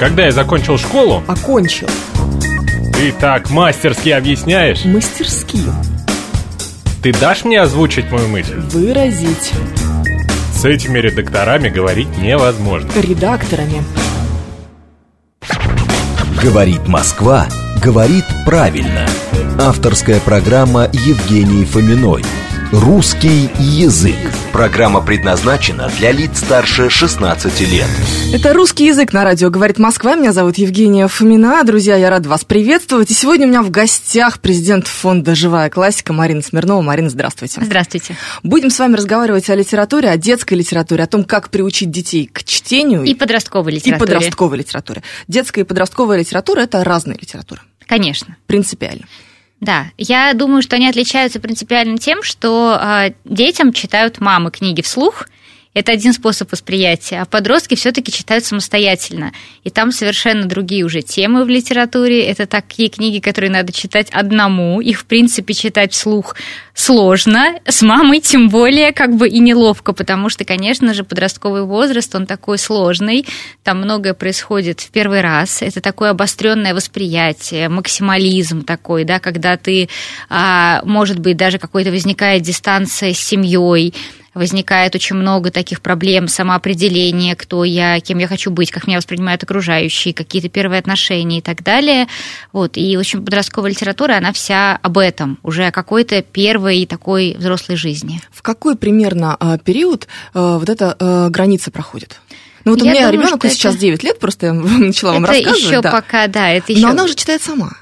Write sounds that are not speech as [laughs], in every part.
когда я закончил школу, Окончил. ты так мастерски объясняешь. Мастерски. Ты дашь мне озвучить мою мысль? Выразить. С этими редакторами говорить невозможно. Редакторами. Говорит Москва, говорит правильно. Авторская программа Евгении Фоминой. Русский язык. Программа предназначена для лиц старше 16 лет. Это русский язык на радио «Говорит Москва». Меня зовут Евгения Фомина. Друзья, я рада вас приветствовать. И сегодня у меня в гостях президент фонда «Живая классика» Марина Смирнова. Марина, здравствуйте. Здравствуйте. Будем с вами разговаривать о литературе, о детской литературе, о том, как приучить детей к чтению И подростковой и литературе. подростковой литературе. Детская и подростковая литература – это разные литературы. Конечно. Принципиально. Да, я думаю, что они отличаются принципиально тем, что э, детям читают мамы книги вслух. Это один способ восприятия, а подростки все-таки читают самостоятельно. И там совершенно другие уже темы в литературе. Это такие книги, которые надо читать одному. Их, в принципе, читать вслух сложно. С мамой тем более как бы и неловко, потому что, конечно же, подростковый возраст, он такой сложный. Там многое происходит в первый раз. Это такое обостренное восприятие, максимализм такой, да, когда ты, а, может быть, даже какой-то возникает дистанция с семьей, возникает очень много таких проблем самоопределения, кто я, кем я хочу быть, как меня воспринимают окружающие, какие-то первые отношения и так далее. Вот. И, в общем, подростковая литература, она вся об этом, уже о какой-то первой такой взрослой жизни. В какой примерно а, период а, вот эта а, граница проходит? Ну вот у Я меня думаю, ребенок сейчас это- 9 лет, просто я [laughs] начала вам это рассказывать. еще да. пока, да, это еще... Но она уже читает сама.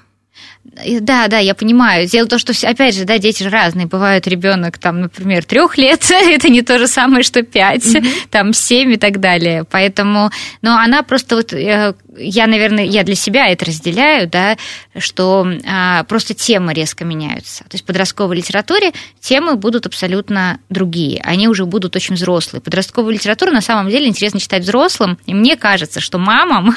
Да, да, я понимаю. Дело в том, что, опять же, да, дети же разные. Бывают ребенок, там, например, трех лет, [laughs] это не то же самое, что пять, там, семь и так далее. Поэтому, но она просто вот, э, я, наверное, я для себя это разделяю, да, что а, просто темы резко меняются. То есть в подростковой литературе темы будут абсолютно другие. Они уже будут очень взрослые. Подростковую литературу на самом деле интересно читать взрослым. И мне кажется, что мамам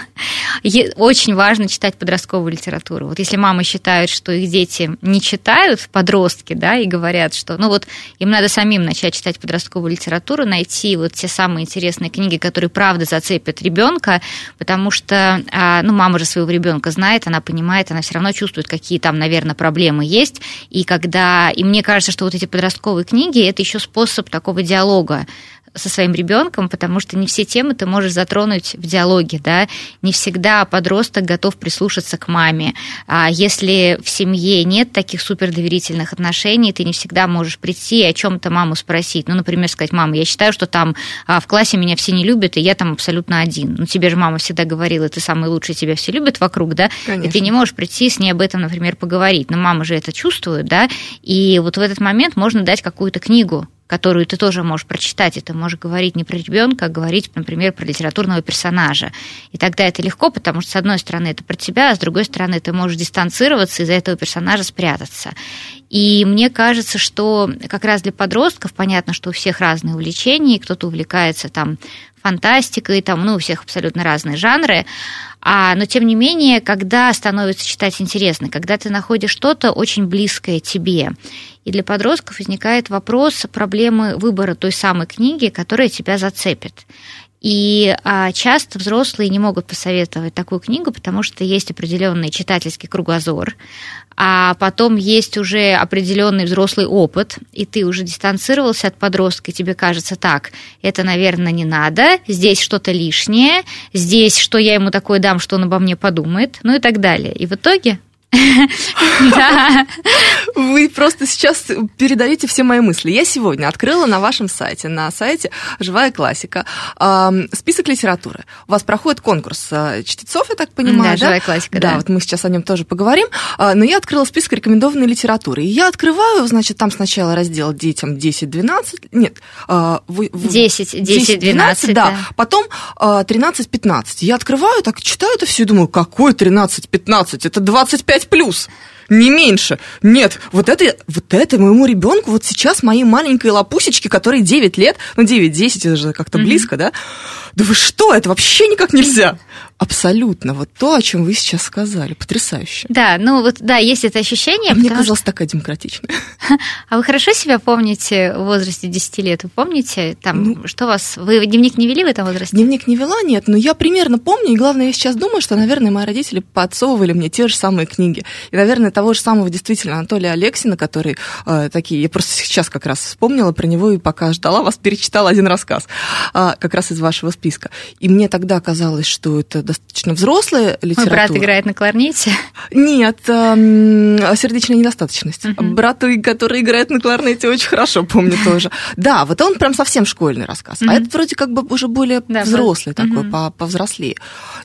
[laughs] очень важно читать подростковую литературу. Вот если мамы считают, что их дети не читают, подростки, да, и говорят, что, ну вот, им надо самим начать читать подростковую литературу, найти вот те самые интересные книги, которые правда зацепят ребенка, потому что, а, ну, мама же своего ребенка знает, она понимает, она все равно чувствует, какие там, наверное, проблемы есть. И когда, и мне кажется, что вот эти подростковые книги это еще способ такого диалога со своим ребенком, потому что не все темы ты можешь затронуть в диалоге, да, не всегда подросток готов прислушаться к маме. А если в семье нет таких супердоверительных отношений, ты не всегда можешь прийти и о чем-то маму спросить. Ну, например, сказать, мама, я считаю, что там а, в классе меня все не любят, и я там абсолютно один. Ну, тебе же мама всегда говорила, ты самый лучший, тебя все любят вокруг, да, и Конечно. ты не можешь прийти с ней об этом, например, поговорить. Но мама же это чувствует, да, и вот в этот момент можно дать какую-то книгу, которую ты тоже можешь прочитать, и ты можешь говорить не про ребенка, а говорить, например, про литературного персонажа. И тогда это легко, потому что, с одной стороны, это про тебя, а с другой стороны, ты можешь дистанцироваться и за этого персонажа спрятаться. И мне кажется, что как раз для подростков, понятно, что у всех разные увлечения, кто-то увлекается там фантастикой, там, ну, у всех абсолютно разные жанры, а, но тем не менее, когда становится читать интересно, когда ты находишь что-то очень близкое тебе, и для подростков возникает вопрос проблемы выбора той самой книги, которая тебя зацепит. И а, часто взрослые не могут посоветовать такую книгу, потому что есть определенный читательский кругозор, а потом есть уже определенный взрослый опыт, и ты уже дистанцировался от подростка, и тебе кажется так, это, наверное, не надо, здесь что-то лишнее, здесь что я ему такое дам, что он обо мне подумает, ну и так далее. И в итоге [laughs] Да. Вы просто сейчас передаете все мои мысли. Я сегодня открыла на вашем сайте, на сайте «Живая классика», список литературы. У вас проходит конкурс э, чтецов, я так понимаю, Да, «Живая классика», Да, да. вот мы сейчас о нем тоже поговорим. А, Но я открыла список рекомендованной литературы. И я открываю, значит, там сначала раздел детям 10-12, нет, а, вы- вы- 10, 10, 12, да. Потом а, 13-15. Я открываю, так читаю это все и думаю, какой 13-15? Это 25 плюс. Не меньше. Нет, вот это, вот это моему ребенку, вот сейчас моей маленькой лапусечке, которой 9 лет, ну 9-10, это же как-то близко, да? Да вы что, это вообще никак нельзя. Абсолютно. Вот то, о чем вы сейчас сказали. Потрясающе. Да, ну вот, да, есть это ощущение. А мне казалось, что... такая демократичная. [laughs] А вы хорошо себя помните в возрасте 10 лет? Вы помните, там, ну, что вас... Вы дневник не вели в этом возрасте? Дневник не вела, нет, но я примерно помню, и главное, я сейчас думаю, что, наверное, мои родители подсовывали мне те же самые книги. И, наверное, того же самого действительно Анатолия Алексина, который э, такие... Я просто сейчас как раз вспомнила про него и пока ждала вас, перечитала один рассказ, э, как раз из вашего списка. И мне тогда казалось, что это достаточно взрослая литература. Мой брат играет на кларнете? Нет, э, сердечная недостаточность. Uh-huh. Брат, который играет на кларнете, очень хорошо помню [laughs] тоже. Да, вот он прям совсем школьный рассказ. Uh-huh. А это вроде как бы уже более да, взрослый uh-huh. такой, по повзрослее.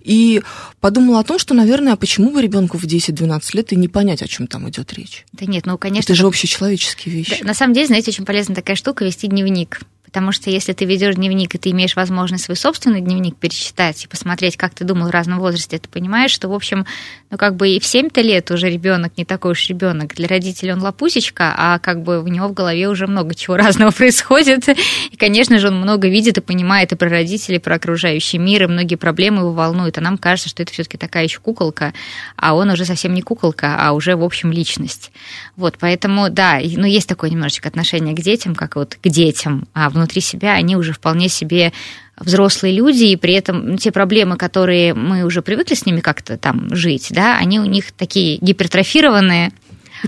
И подумала о том, что, наверное, а почему бы ребенку в 10-12 лет и не понять, о чем там идет речь? Да нет, ну, конечно. Это же общечеловеческие вещи. Да, на самом деле, знаете, очень полезна такая штука вести дневник. Потому что если ты ведешь дневник, и ты имеешь возможность свой собственный дневник перечитать и посмотреть, как ты думал в разном возрасте, ты понимаешь, что, в общем, ну, как бы и в 7-то лет уже ребенок не такой уж ребенок. Для родителей он лапусечка, а как бы у него в голове уже много чего [laughs] разного происходит. И, конечно же, он много видит и понимает и про родителей, и про окружающий мир, и многие проблемы его волнуют. А нам кажется, что это все-таки такая еще куколка, а он уже совсем не куколка, а уже, в общем, личность. Вот, поэтому, да, ну, есть такое немножечко отношение к детям, как вот к детям, а внутри себя они уже вполне себе взрослые люди, и при этом те проблемы, которые мы уже привыкли с ними как-то там жить, да, они у них такие гипертрофированные,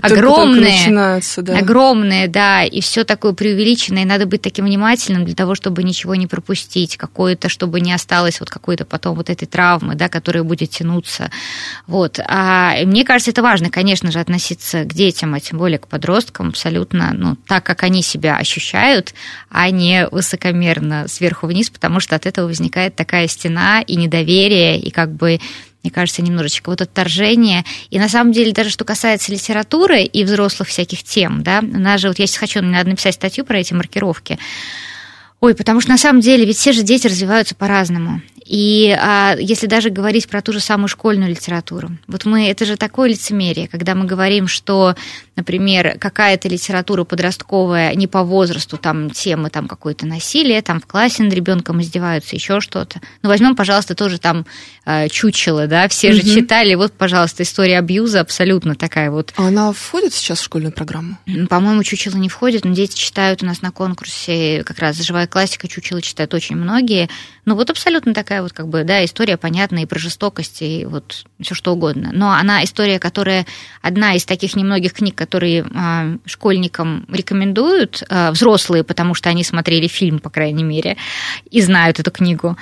огромные, да. огромные, да, и все такое преувеличенное, и надо быть таким внимательным для того, чтобы ничего не пропустить, какое-то, чтобы не осталось вот какой-то потом вот этой травмы, да, которая будет тянуться, вот. А мне кажется, это важно, конечно же, относиться к детям, а тем более к подросткам абсолютно, ну, так, как они себя ощущают, а не высокомерно сверху вниз, потому что от этого возникает такая стена и недоверие, и как бы мне кажется, немножечко вот отторжение. И на самом деле, даже что касается литературы и взрослых всяких тем, да, у нас же, вот я сейчас хочу, надо написать статью про эти маркировки. Ой, потому что на самом деле ведь все же дети развиваются по-разному. И а, если даже говорить про ту же самую школьную литературу, вот мы, это же такое лицемерие, когда мы говорим, что, например, какая-то литература подростковая не по возрасту, там темы там какое-то насилие, там в классе над ребенком издеваются, еще что-то. Ну, возьмем, пожалуйста, тоже там а, чучело, да, все же угу. читали, вот, пожалуйста, история абьюза абсолютно такая вот. А она входит сейчас в школьную программу? По-моему, чучело не входит, но дети читают у нас на конкурсе, как раз живая классика, чучело читают очень многие. Ну, вот абсолютно такая такая вот как бы, да, история понятная и про жестокость, и вот все что угодно. Но она история, которая одна из таких немногих книг, которые э, школьникам рекомендуют, э, взрослые, потому что они смотрели фильм, по крайней мере, и знают эту книгу.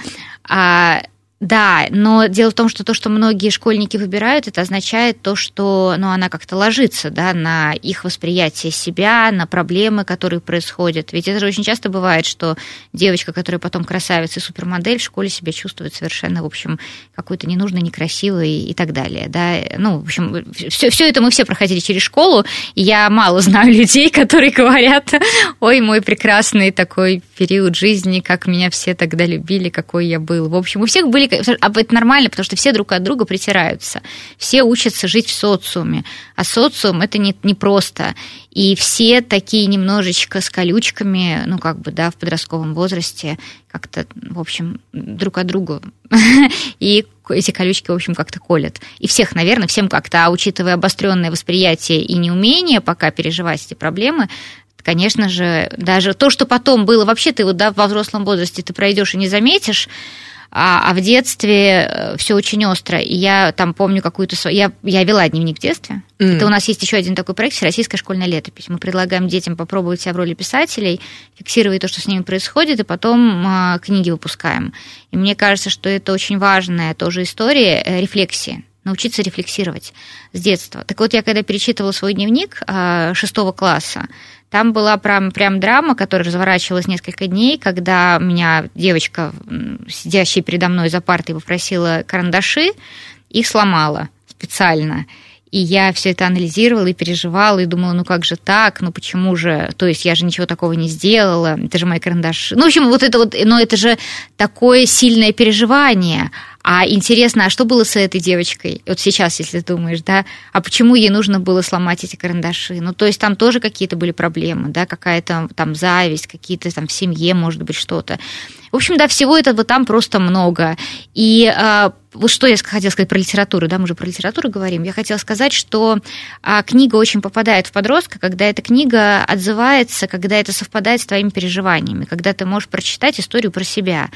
А да, но дело в том, что то, что многие школьники выбирают, это означает то, что ну, она как-то ложится да, на их восприятие себя, на проблемы, которые происходят. Ведь это же очень часто бывает, что девочка, которая потом красавица и супермодель, в школе себя чувствует совершенно, в общем, какой-то ненужной, некрасивой и так далее. Да? Ну, в общем, все, все это мы все проходили через школу, и я мало [laughs] знаю людей, которые говорят, ой, мой прекрасный такой период жизни, как меня все тогда любили, какой я был. В общем, у всех были а это нормально, потому что все друг от друга притираются. Все учатся жить в социуме. А социум это не, не просто. И все такие немножечко с колючками, ну, как бы, да, в подростковом возрасте, как-то, в общем, друг от друга. [laughs] И эти колючки, в общем, как-то колят. И всех, наверное, всем как-то, а учитывая обостренное восприятие и неумение пока переживать эти проблемы, конечно же, даже то, что потом было, вообще ты вот да, во взрослом возрасте ты пройдешь и не заметишь, а, а в детстве э, все очень остро. И я там помню какую-то... Я, я вела дневник в детстве. Mm. Это у нас есть еще один такой проект «Российская школьная летопись». Мы предлагаем детям попробовать себя в роли писателей, фиксировать то, что с ними происходит, и потом э, книги выпускаем. И мне кажется, что это очень важная тоже история э, рефлексии научиться рефлексировать с детства. Так вот, я когда перечитывала свой дневник э, шестого класса, там была прям, прям драма, которая разворачивалась несколько дней, когда меня девочка, сидящая передо мной за партой, попросила карандаши, их сломала специально. И я все это анализировала и переживала, и думала, ну как же так, ну почему же, то есть я же ничего такого не сделала, это же мои карандаши. Ну, в общем, вот это вот, но это же такое сильное переживание. А интересно, а что было с этой девочкой? Вот сейчас, если думаешь, да, а почему ей нужно было сломать эти карандаши? Ну, то есть там тоже какие-то были проблемы, да, какая-то там зависть, какие-то там в семье, может быть, что-то. В общем, да, всего этого там просто много. И а, вот что я хотела сказать про литературу, да, мы же про литературу говорим. Я хотела сказать, что а, книга очень попадает в подростка, когда эта книга отзывается, когда это совпадает с твоими переживаниями, когда ты можешь прочитать историю про себя.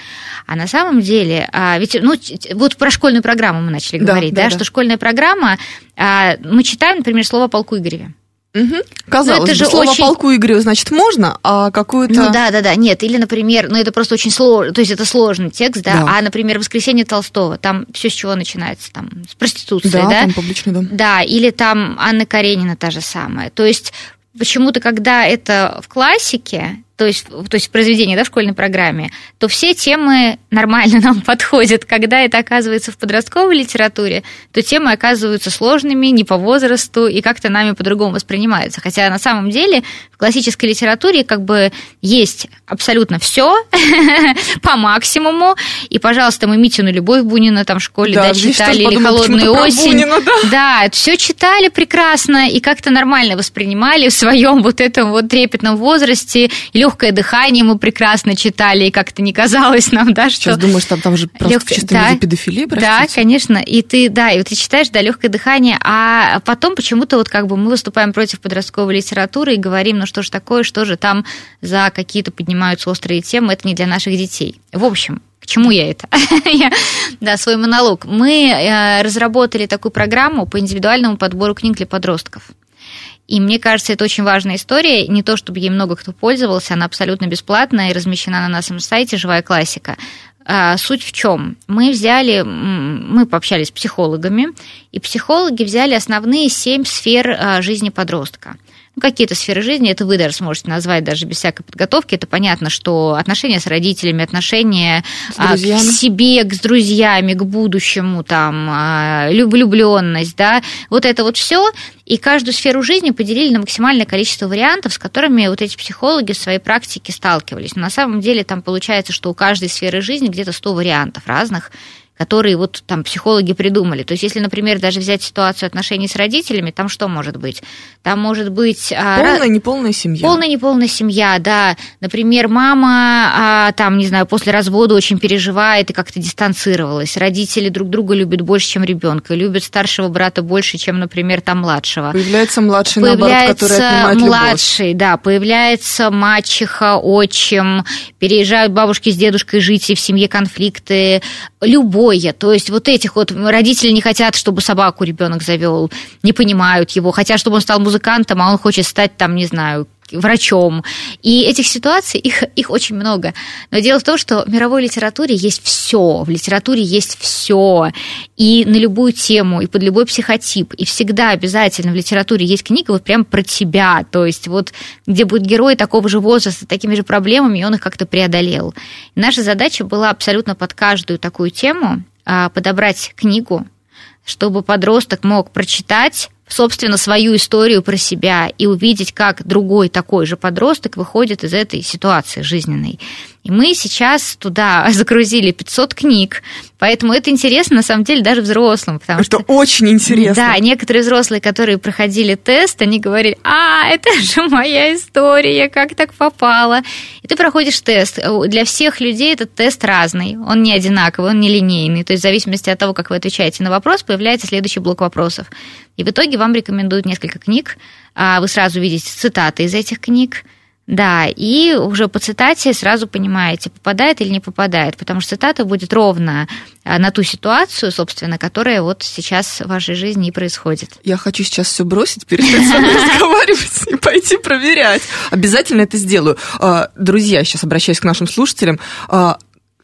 А на самом деле, а, ведь, ну, вот про школьную программу мы начали Да, говорить, да, да, да. что школьная программа, а, мы читаем, например, слово о полку Игореве. Мгм. Казалось это бы, же слово очень- полку Игорю, значит, можно, а какую-то... Ну да, да, да, нет, или, например, ну это просто очень сложно, то есть это сложный текст, да, Да. а, например, «Воскресенье Толстого», там все с чего начинается, там, с проституции, Да, да, там публичный дом. Да, или там Анна Каренина та же самая. То есть почему-то, когда это в классике, то есть, то есть в произведении, да, в школьной программе, то все темы нормально нам [laughs] подходят. Когда это оказывается в подростковой литературе, то темы оказываются сложными, не по возрасту и как-то нами по-другому воспринимаются. Хотя на самом деле в классической литературе как бы есть абсолютно все [laughs] по максимуму. И, пожалуйста, мы Митину «Любовь Бунина» там в школе Да, да, читали, или «Холодную осень». Бунина, да. Да, все читали прекрасно и как-то нормально воспринимали в своем вот этом вот трепетном возрасте. Легкое дыхание мы прекрасно читали, и как-то не казалось нам, да, что... Сейчас думаешь, там, там же просто в Лёгкое- чистом да. виде педофилия, Да, конечно. И ты, да, и вот ты читаешь, да, легкое дыхание, а потом почему-то вот как бы мы выступаем против подростковой литературы и говорим, ну что же такое, что же там за какие-то поднимаются острые темы, это не для наших детей. В общем, к чему я это? [laughs] Я- да, свой монолог. Мы э, разработали такую программу по индивидуальному подбору книг для подростков. И мне кажется, это очень важная история. Не то, чтобы ей много кто пользовался, она абсолютно бесплатная и размещена на нашем сайте «Живая классика». А, Суть в чем? Мы взяли, мы пообщались с психологами, и психологи взяли основные семь сфер а, жизни подростка. Ну, какие-то сферы жизни, это вы даже сможете назвать даже без всякой подготовки. Это понятно, что отношения с родителями, отношения а, к себе, к с друзьями, к будущему, там, а, люб- влюбленность, да, вот это вот все. И каждую сферу жизни поделили на максимальное количество вариантов, с которыми вот эти психологи в своей практике сталкивались. Но на самом деле там получается, что у каждой сферы жизни где-то 100 вариантов разных, которые вот там психологи придумали. То есть, если, например, даже взять ситуацию отношений с родителями, там что может быть? Там может быть... а, Полная, неполная семья. Полная неполная семья, да. Например, мама, а, там, не знаю, после развода очень переживает и как-то дистанцировалась. Родители друг друга любят больше, чем ребенка, любят старшего брата больше, чем, например, там младшего. Появляется младший, наоборот, который Появляется отнимает любовь. младший, да, появляется мачеха, отчим, переезжают бабушки с дедушкой жить, и в семье конфликты, любое. То есть вот этих вот родители не хотят, чтобы собаку ребенок завел, не понимают его, хотят, чтобы он стал музыкантом, а он хочет стать там, не знаю, врачом. И этих ситуаций, их, их очень много. Но дело в том, что в мировой литературе есть все. В литературе есть все. И на любую тему, и под любой психотип. И всегда обязательно в литературе есть книга вот прям про тебя. То есть вот где будет герой такого же возраста, такими же проблемами, и он их как-то преодолел. И наша задача была абсолютно под каждую такую тему а, подобрать книгу, чтобы подросток мог прочитать собственно, свою историю про себя и увидеть, как другой такой же подросток выходит из этой ситуации жизненной. И мы сейчас туда [laughs] загрузили 500 книг, поэтому это интересно, на самом деле, даже взрослым. Потому Это что, очень интересно. Да, некоторые взрослые, которые проходили тест, они говорили, а, это [laughs] же моя история, как так попало. И ты проходишь тест. Для всех людей этот тест разный, он не одинаковый, он не линейный. То есть в зависимости от того, как вы отвечаете на вопрос, появляется следующий блок вопросов. И в итоге вам рекомендуют несколько книг, а вы сразу видите цитаты из этих книг, да, и уже по цитате сразу понимаете, попадает или не попадает, потому что цитата будет ровно а, на ту ситуацию, собственно, которая вот сейчас в вашей жизни и происходит. Я хочу сейчас все бросить, перестать с вами разговаривать и пойти проверять. Обязательно это сделаю. А, Друзья, сейчас обращаюсь к нашим слушателям. А,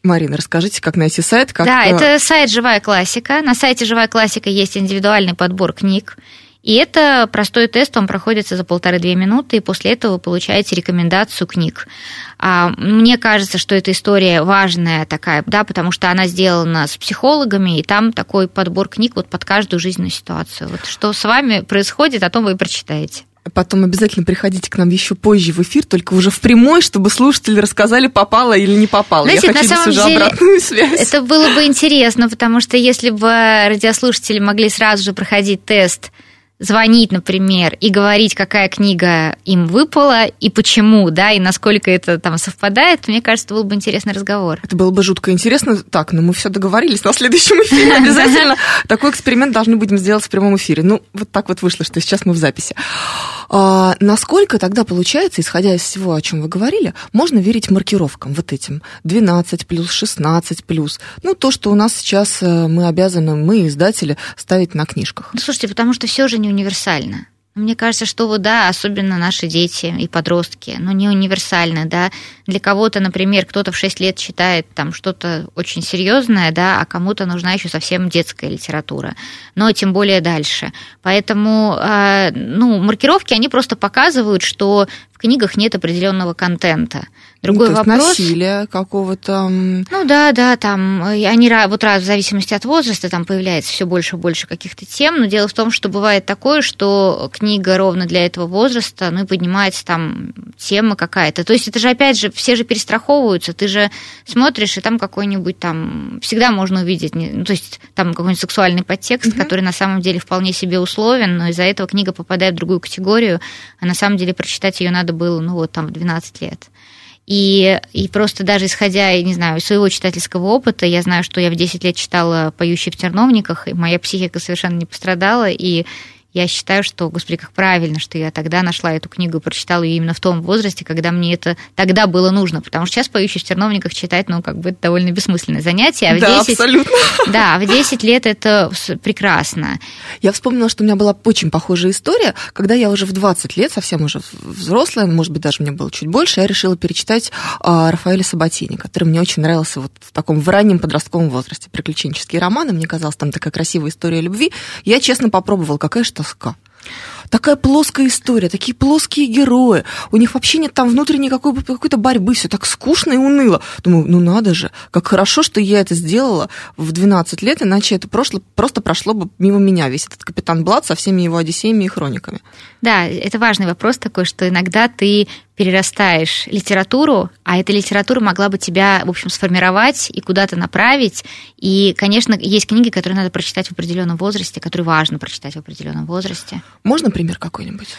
Марина, расскажите, как найти сайт? Как, да, э, это сайт «Живая классика». На сайте «Живая классика» есть индивидуальный подбор книг. И это простой тест, он проходится за полторы-две минуты, и после этого вы получаете рекомендацию книг. А, Мне кажется, что эта история важная такая, да, потому что она сделана с психологами, и там такой подбор книг вот под каждую жизненную ситуацию. Вот что с вами происходит, о том вы и прочитаете. Потом обязательно приходите к нам еще позже в эфир, только уже в прямой, чтобы слушатели рассказали, попало или не попало. Знаете, Я на хочу здесь самом уже деле обратную связь. Это было бы интересно, потому что если бы радиослушатели могли сразу же проходить тест звонить, например, и говорить, какая книга им выпала и почему, да, и насколько это там совпадает, мне кажется, был бы интересный разговор. Это было бы жутко интересно. Так, ну мы все договорились на следующем эфире [laughs] обязательно. Такой эксперимент должны будем сделать в прямом эфире. Ну, вот так вот вышло, что сейчас мы в записи. А, насколько тогда получается, исходя из всего, о чем вы говорили, можно верить маркировкам вот этим 12 плюс, 16 плюс, ну то, что у нас сейчас э, мы обязаны, мы издатели, ставить на книжках. Ну, слушайте, потому что все же не универсально. Мне кажется, что вот да, особенно наши дети и подростки, но не универсально, да. Для кого-то, например, кто-то в 6 лет читает там что-то очень серьезное, да, а кому-то нужна еще совсем детская литература, но тем более дальше. Поэтому, э, ну, маркировки, они просто показывают, что в книгах нет определенного контента. Другой ну, то вопрос. насилие какого-то. Ну да, да, там они вот раз в зависимости от возраста там появляется все больше и больше каких-то тем, но дело в том, что бывает такое, что книга ровно для этого возраста, ну и поднимается там тема какая-то. То есть это же опять же все же перестраховываются, ты же смотришь и там какой-нибудь там всегда можно увидеть, ну, то есть там какой-нибудь сексуальный подтекст, угу. который на самом деле вполне себе условен, но из-за этого книга попадает в другую категорию, а на самом деле прочитать ее надо было, ну вот там в 12 лет. И, и просто даже исходя, не знаю, из своего читательского опыта, я знаю, что я в 10 лет читала «Поющий в терновниках», и моя психика совершенно не пострадала, и я считаю, что, господи, как правильно, что я тогда нашла эту книгу и прочитала ее именно в том возрасте, когда мне это тогда было нужно, потому что сейчас «Поющий в терновниках» читать, ну, как бы это довольно бессмысленное занятие. А в да, 10, абсолютно. [laughs] Да, в 10 лет это прекрасно. Я вспомнила, что у меня была очень похожая история, когда я уже в 20 лет, совсем уже взрослая, может быть, даже мне было чуть больше, я решила перечитать а, Рафаэля Сабатини, который мне очень нравился вот в таком в раннем подростковом возрасте. Приключенческие романы, мне казалось, там такая красивая история любви. Я, честно, попробовала, какая же тоска. Такая плоская история, такие плоские герои. У них вообще нет там внутренней какой- какой-то борьбы, все так скучно и уныло. Думаю, ну надо же, как хорошо, что я это сделала в 12 лет, иначе это прошло, просто прошло бы мимо меня, весь этот капитан Блад со всеми его одиссеями и хрониками. Да, это важный вопрос такой, что иногда ты перерастаешь литературу, а эта литература могла бы тебя, в общем, сформировать и куда-то направить. И, конечно, есть книги, которые надо прочитать в определенном возрасте, которые важно прочитать в определенном возрасте. Можно пример какой-нибудь?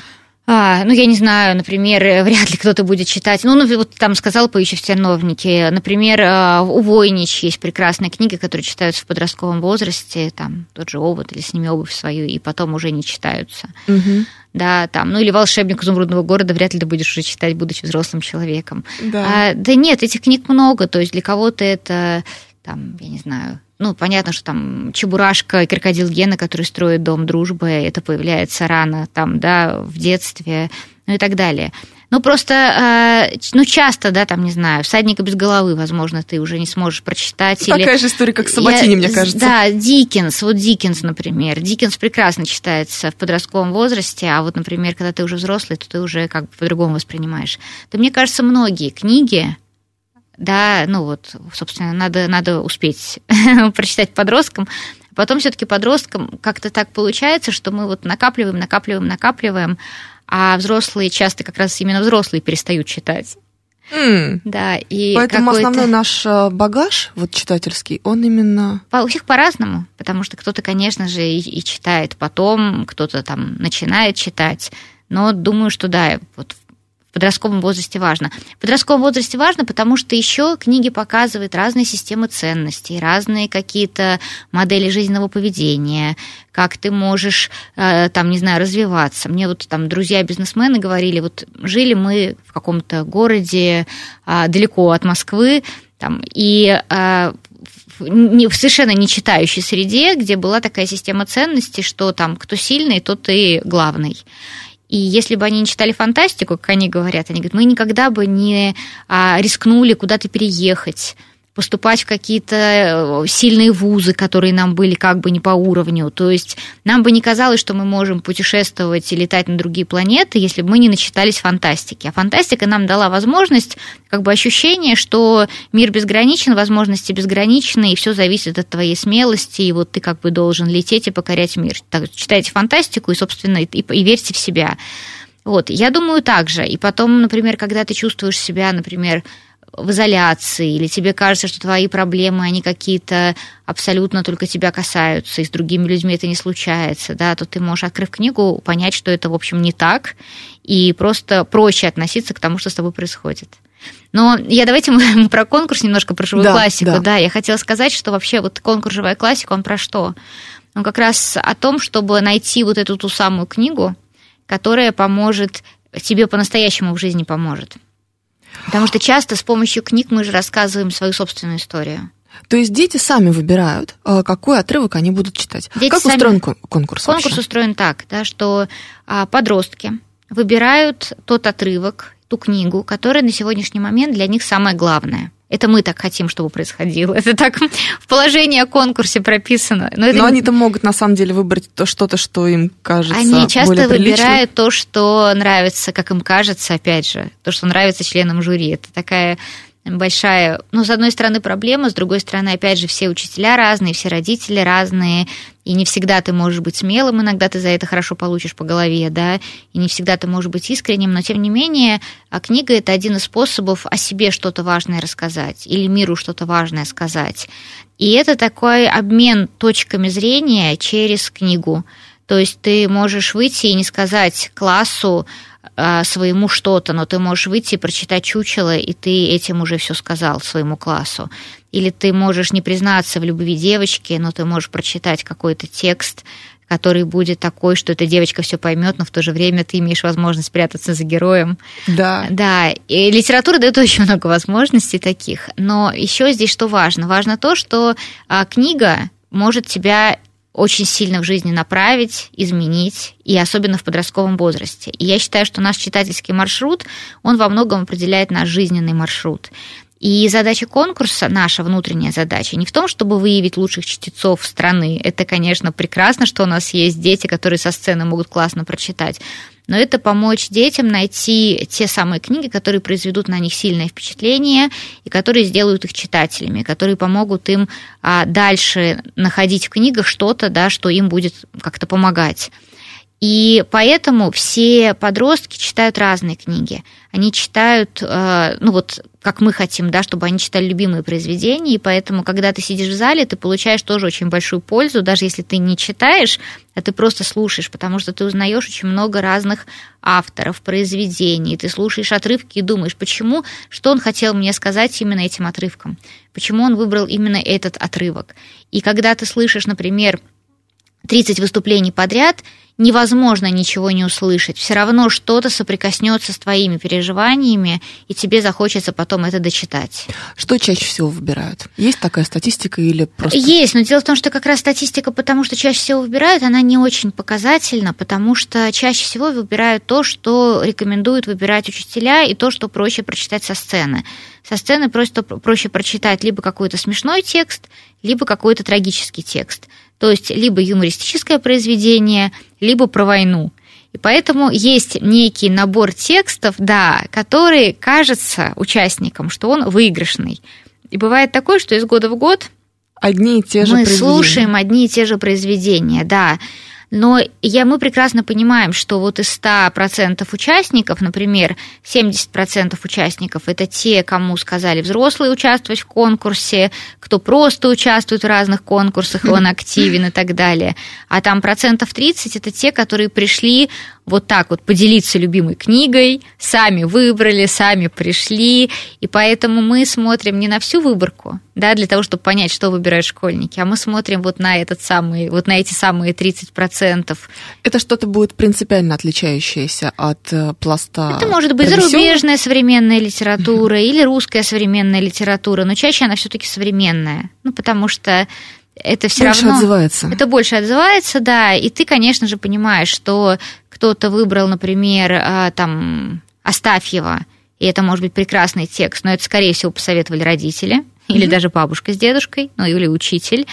А, ну, я не знаю, например, вряд ли кто-то будет читать. Ну, ну вот там сказал «Поищи в терновнике». Например, а, у Войнич есть прекрасные книги, которые читаются в подростковом возрасте, там тот же «Овод» или «Сними обувь свою», и потом уже не читаются. Угу. Да, там, ну или «Волшебник изумрудного города» вряд ли ты будешь уже читать, будучи взрослым человеком. Да. А, да нет, этих книг много, то есть для кого-то это, там, я не знаю, ну, понятно, что там Чебурашка, крокодил Гена, который строит дом дружбы, это появляется рано, там, да, в детстве, ну и так далее. Ну, просто, э, ну, часто, да, там, не знаю, «Всадника без головы», возможно, ты уже не сможешь прочитать. Такая или... же история, как Сабатини, мне кажется. Да, Диккенс, вот Диккенс, например. Диккенс прекрасно читается в подростковом возрасте, а вот, например, когда ты уже взрослый, то ты уже как бы по-другому воспринимаешь. Да мне кажется, многие книги, да, ну вот, собственно, надо, надо успеть [laughs] прочитать подросткам. Потом все-таки подросткам как-то так получается, что мы вот накапливаем, накапливаем, накапливаем, а взрослые часто как раз именно взрослые перестают читать. Mm. Да, и Поэтому основной наш э, багаж, вот читательский, он именно... У всех по-разному, потому что кто-то, конечно же, и, и читает потом, кто-то там начинает читать, но думаю, что да, вот в подростковом возрасте важно. В подростковом возрасте важно, потому что еще книги показывают разные системы ценностей, разные какие-то модели жизненного поведения, как ты можешь, э, там, не знаю, развиваться. Мне вот там друзья-бизнесмены говорили, вот жили мы в каком-то городе а, далеко от Москвы, там, и а, в совершенно не читающей среде, где была такая система ценностей, что там кто сильный, тот и главный. И если бы они не читали фантастику, как они говорят, они говорят, мы никогда бы не а, рискнули куда-то переехать, поступать в какие-то э, сильные вузы, которые нам были как бы не по уровню. То есть нам бы не казалось, что мы можем путешествовать и летать на другие планеты, если бы мы не начитались фантастики. А фантастика нам дала возможность, как бы ощущение, что мир безграничен, возможности безграничны, и все зависит от твоей смелости, и вот ты как бы должен лететь и покорять мир. Так, читайте фантастику и, собственно, и, и верьте в себя. Вот, я думаю так же. И потом, например, когда ты чувствуешь себя, например, в изоляции, или тебе кажется, что твои проблемы, они какие-то абсолютно только тебя касаются, и с другими людьми это не случается, да, то ты можешь, открыв книгу, понять, что это, в общем, не так, и просто проще относиться к тому, что с тобой происходит. Но я давайте мы про конкурс немножко, про живую да, классику. Да. да, я хотела сказать, что вообще вот конкурс «Живая классика», он про что? Он как раз о том, чтобы найти вот эту ту самую книгу, которая поможет тебе по-настоящему в жизни поможет. Потому что часто с помощью книг мы же рассказываем свою собственную историю. То есть дети сами выбирают, а, какой отрывок они будут читать. Дети как сами... устроен конкурс? Конкурс вообще? устроен так, да, что а, подростки выбирают тот отрывок, ту книгу, которая на сегодняшний момент для них самое главное. Это мы так хотим, чтобы происходило. Это так в положении о конкурсе прописано. Но, это... Но они-то могут на самом деле выбрать то что-то, что им кажется Они часто более выбирают то, что нравится, как им кажется, опять же, то, что нравится членам жюри. Это такая большая, ну, с одной стороны, проблема, с другой стороны, опять же, все учителя разные, все родители разные, и не всегда ты можешь быть смелым, иногда ты за это хорошо получишь по голове, да, и не всегда ты можешь быть искренним, но тем не менее, а книга это один из способов о себе что-то важное рассказать или миру что-то важное сказать. И это такой обмен точками зрения через книгу. То есть ты можешь выйти и не сказать классу, своему что-то, но ты можешь выйти и прочитать чучело, и ты этим уже все сказал своему классу. Или ты можешь не признаться в любви девочки, но ты можешь прочитать какой-то текст, который будет такой, что эта девочка все поймет, но в то же время ты имеешь возможность спрятаться за героем. Да. Да. И литература дает [laughs] очень много возможностей таких. Но еще здесь что важно? Важно то, что а, книга может тебя очень сильно в жизни направить, изменить, и особенно в подростковом возрасте. И я считаю, что наш читательский маршрут, он во многом определяет наш жизненный маршрут. И задача конкурса, наша внутренняя задача, не в том, чтобы выявить лучших чтецов страны. Это, конечно, прекрасно, что у нас есть дети, которые со сцены могут классно прочитать. Но это помочь детям найти те самые книги, которые произведут на них сильное впечатление и которые сделают их читателями, которые помогут им а, дальше находить в книгах что-то, да, что им будет как-то помогать. И поэтому все подростки читают разные книги. Они читают, э, ну вот как мы хотим, да, чтобы они читали любимые произведения, и поэтому, когда ты сидишь в зале, ты получаешь тоже очень большую пользу, даже если ты не читаешь, а ты просто слушаешь, потому что ты узнаешь очень много разных авторов, произведений, ты слушаешь отрывки и думаешь, почему, что он хотел мне сказать именно этим отрывком, почему он выбрал именно этот отрывок. И когда ты слышишь, например, 30 выступлений подряд, невозможно ничего не услышать. Все равно что-то соприкоснется с твоими переживаниями, и тебе захочется потом это дочитать. Что чаще всего выбирают? Есть такая статистика или просто... Есть, но дело в том, что как раз статистика, потому что чаще всего выбирают, она не очень показательна, потому что чаще всего выбирают то, что рекомендуют выбирать учителя, и то, что проще прочитать со сцены. Со сцены просто проще прочитать либо какой-то смешной текст, либо какой-то трагический текст. То есть либо юмористическое произведение, либо про войну. И поэтому есть некий набор текстов, да, который кажется участникам, что он выигрышный. И бывает такое, что из года в год одни и те же мы слушаем одни и те же произведения, да. Но я, мы прекрасно понимаем, что вот из 100% участников, например, 70% участников – это те, кому сказали взрослые участвовать в конкурсе, кто просто участвует в разных конкурсах, он [laughs] активен и так далее. А там процентов 30 – это те, которые пришли вот так вот поделиться любимой книгой, сами выбрали, сами пришли, и поэтому мы смотрим не на всю выборку, да, для того, чтобы понять, что выбирают школьники, а мы смотрим вот на этот самый, вот на эти самые 30%. Это что-то будет принципиально отличающееся от э, пласта Это может быть зарубежная современная литература [laughs] или русская современная литература, но чаще она все таки современная, ну, потому что это все больше равно... отзывается. Это больше отзывается, да, и ты, конечно же, понимаешь, что кто-то выбрал, например, а, там, Астафьева, и это может быть прекрасный текст, но это, скорее всего, посоветовали родители, [laughs] или mm-hmm. даже бабушка с дедушкой, ну или учитель.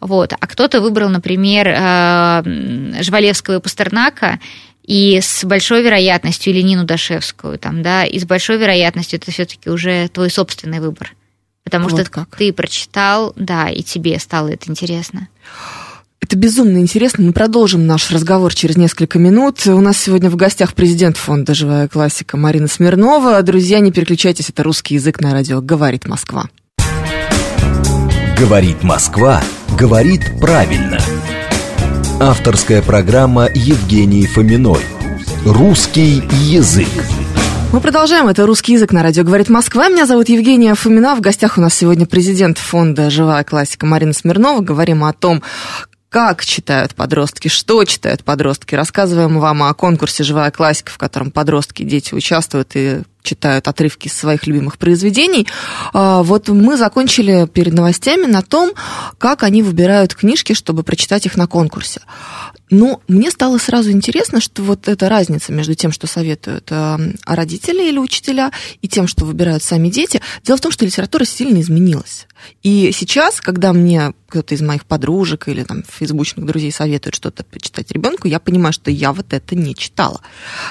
Вот. А кто-то выбрал, например, а, Жвалевского и Пастернака, и с большой вероятностью, или Нину Дашевскую, там, да, и с большой вероятностью это все-таки уже твой собственный выбор. Потому вот что как. ты прочитал, да, и тебе стало это интересно. Это безумно интересно. Мы продолжим наш разговор через несколько минут. У нас сегодня в гостях президент фонда «Живая классика» Марина Смирнова. Друзья, не переключайтесь, это русский язык на радио «Говорит Москва». «Говорит Москва» говорит правильно. Авторская программа Евгении Фоминой. «Русский язык». Мы продолжаем. Это «Русский язык» на радио «Говорит Москва». Меня зовут Евгения Фомина. В гостях у нас сегодня президент фонда «Живая классика» Марина Смирнова. Говорим о том, как читают подростки, что читают подростки. Рассказываем вам о конкурсе «Живая классика», в котором подростки, дети участвуют и читают отрывки из своих любимых произведений. А, вот мы закончили перед новостями на том, как они выбирают книжки, чтобы прочитать их на конкурсе. Но мне стало сразу интересно, что вот эта разница между тем, что советуют э, родители или учителя, и тем, что выбирают сами дети. Дело в том, что литература сильно изменилась. И сейчас, когда мне кто-то из моих подружек или там фейсбучных друзей советует что-то почитать ребенку, я понимаю, что я вот это не читала.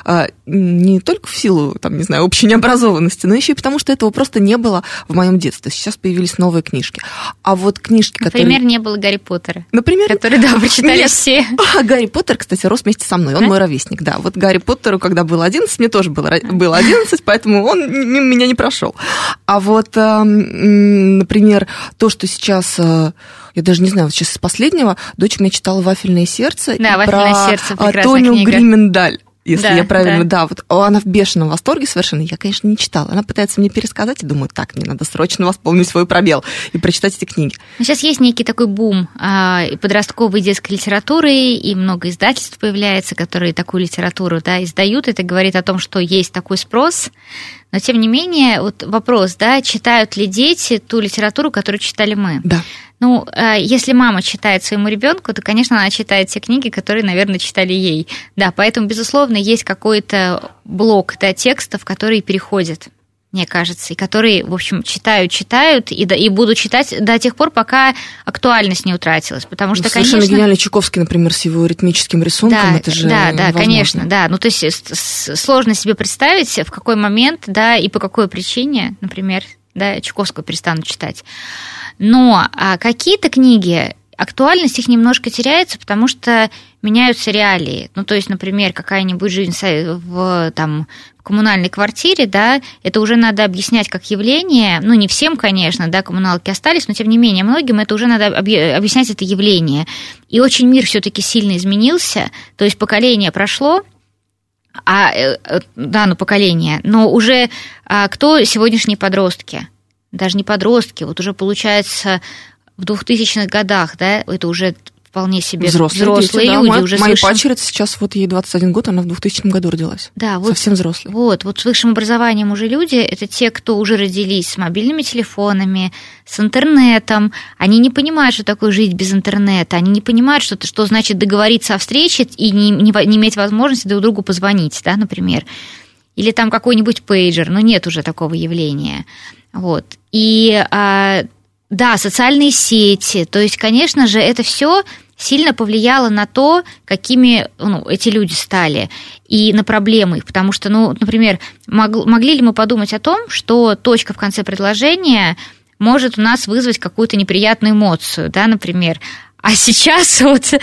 А, не только в силу, там, не знаю, общей необразованности, но еще и потому, что этого просто не было в моем детстве. Сейчас появились новые книжки. А вот книжки, Например, которые... Например, не было Гарри Поттера. Например? Который, да, [laughs] прочитали Нет. все. [laughs] А, Гарри Поттер, кстати, рос вместе со мной. Он а? мой ровесник, да. Вот Гарри Поттеру, когда было 11, мне тоже было, было 11, поэтому он меня не прошел. А вот, например, то, что сейчас, э, я даже не знаю, сейчас из последнего, дочь мне читала «Вафельное сердце» да, «Вафельное про сердце», Тоню книга. Гримендаль если да, я правильно, да. да, вот она в бешеном восторге совершенно. Я, конечно, не читала. Она пытается мне пересказать и думаю, так, мне надо срочно восполнить свой пробел и прочитать эти книги. Сейчас есть некий такой бум а, подростковой детской литературы, и много издательств появляется, которые такую литературу да, издают. Это говорит о том, что есть такой спрос. Но, тем не менее, вот вопрос, да, читают ли дети ту литературу, которую читали мы? Да. Ну, э, если мама читает своему ребенку, то, конечно, она читает те книги, которые, наверное, читали ей. Да, поэтому, безусловно, есть какой-то блок да, текстов, которые переходят мне кажется, и которые, в общем, читают, читают и, и будут читать до тех пор, пока актуальность не утратилась. Потому что, ну, Совершенно конечно... гениальный Чуковский, например, с его ритмическим рисунком, да, это же Да, да, конечно, да. Ну, то есть сложно себе представить, в какой момент, да, и по какой причине, например, да, Чуковского перестанут читать. Но а какие-то книги, актуальность их немножко теряется, потому что меняются реалии. Ну, то есть, например, какая-нибудь жизнь в там, коммунальной квартире, да, это уже надо объяснять как явление, ну, не всем, конечно, да, коммуналки остались, но, тем не менее, многим это уже надо объяснять это явление. И очень мир все таки сильно изменился, то есть поколение прошло, а, э, э, да, ну, поколение, но уже а, кто сегодняшние подростки? даже не подростки, вот уже получается в 2000-х годах, да, это уже вполне себе взрослые, взрослые дети, люди. Да, уже моя свыше... пачерица сейчас, вот ей 21 год, она в 2000 году родилась. Да, вот, Совсем взрослые. Вот, вот с высшим образованием уже люди, это те, кто уже родились с мобильными телефонами, с интернетом. Они не понимают, что такое жить без интернета. Они не понимают, что, что значит договориться о встрече и не, не, не иметь возможности друг другу позвонить, да, например. Или там какой-нибудь пейджер, но нет уже такого явления. Вот. И а, да, социальные сети. То есть, конечно же, это все сильно повлияло на то, какими ну, эти люди стали и на проблемы их. Потому что, ну, например, мог, могли ли мы подумать о том, что точка в конце предложения может у нас вызвать какую-то неприятную эмоцию, да, например, а сейчас [laughs] вот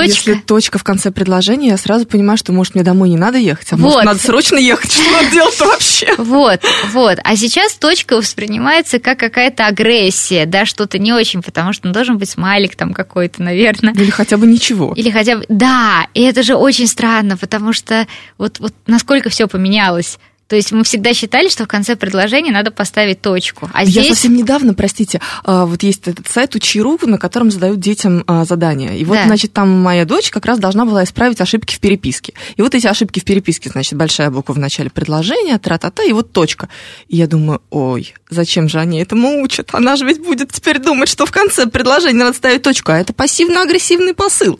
точка... Если точка в конце предложения, я сразу понимаю, что, может, мне домой не надо ехать, а вот. может, надо срочно ехать, что надо делать вообще? Вот, вот. А сейчас точка воспринимается как какая-то агрессия, да, что-то не очень, потому что ну, должен быть смайлик там какой-то, наверное. Или хотя бы ничего. Или хотя бы... Да, и это же очень странно, потому что вот, вот насколько все поменялось. То есть мы всегда считали, что в конце предложения надо поставить точку. А здесь... Я совсем недавно, простите, а, вот есть этот сайт Учи.ру, на котором задают детям а, задания. И вот, да. значит, там моя дочь как раз должна была исправить ошибки в переписке. И вот эти ошибки в переписке, значит, большая буква в начале предложения, тра-та-та, и вот точка. И я думаю, ой, зачем же они этому учат? Она же ведь будет теперь думать, что в конце предложения надо ставить точку, а это пассивно-агрессивный посыл.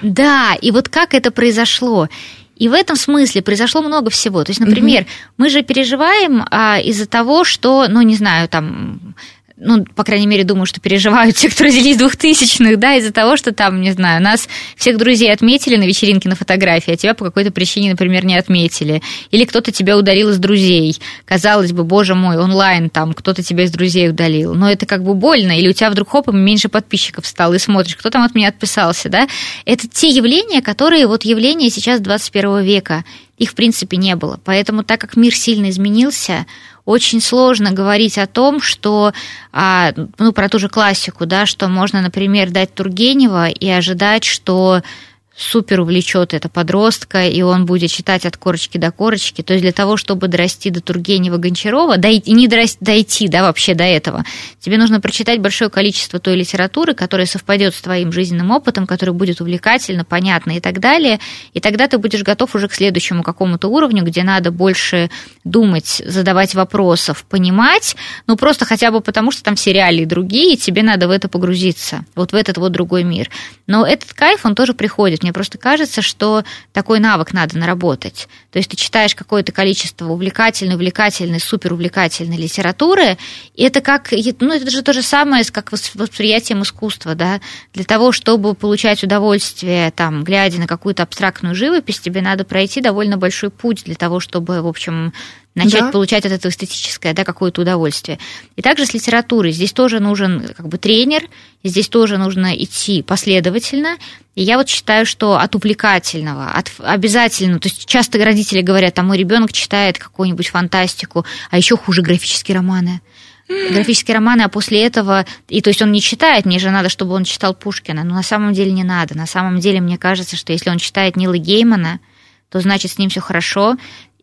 Да, и вот как это произошло? И в этом смысле произошло много всего. То есть, например, угу. мы же переживаем а, из-за того, что, ну, не знаю, там ну, по крайней мере, думаю, что переживают [laughs] те, кто родились 2000-х, да, из-за того, что там, не знаю, нас всех друзей отметили на вечеринке на фотографии, а тебя по какой-то причине, например, не отметили. Или кто-то тебя ударил из друзей. Казалось бы, боже мой, онлайн там, кто-то тебя из друзей удалил. Но это как бы больно. Или у тебя вдруг хоп, меньше подписчиков стало, и смотришь, кто там от меня отписался, да. Это те явления, которые вот явления сейчас 21 века. Их, в принципе, не было. Поэтому, так как мир сильно изменился, очень сложно говорить о том, что, а, ну, про ту же классику, да, что можно, например, дать Тургенева и ожидать, что супер увлечет это подростка, и он будет читать от корочки до корочки. То есть для того, чтобы дорасти до Тургенева Гончарова, дойти, не дорасти, дойти да, вообще до этого, тебе нужно прочитать большое количество той литературы, которая совпадет с твоим жизненным опытом, который будет увлекательно, понятно и так далее. И тогда ты будешь готов уже к следующему какому-то уровню, где надо больше думать, задавать вопросов, понимать, ну просто хотя бы потому, что там все реалии другие, и тебе надо в это погрузиться, вот в этот вот другой мир. Но этот кайф, он тоже приходит. Мне просто кажется, что такой навык надо наработать. То есть ты читаешь какое-то количество увлекательной, увлекательной, супер увлекательной литературы, и это как, ну, это же то же самое, как восприятием искусства, да. Для того, чтобы получать удовольствие, там, глядя на какую-то абстрактную живопись, тебе надо пройти довольно большой путь для того, чтобы, в общем, начать да. получать от этого эстетическое, да, какое-то удовольствие. И также с литературой. Здесь тоже нужен как бы тренер, здесь тоже нужно идти последовательно. И я вот считаю, что от увлекательного, от обязательно, то есть часто родители говорят, там мой ребенок читает какую-нибудь фантастику, а еще хуже графические романы графические романы, а после этого, и то есть он не читает, мне же надо, чтобы он читал Пушкина, но на самом деле не надо. На самом деле мне кажется, что если он читает Нила Геймана, то значит с ним все хорошо,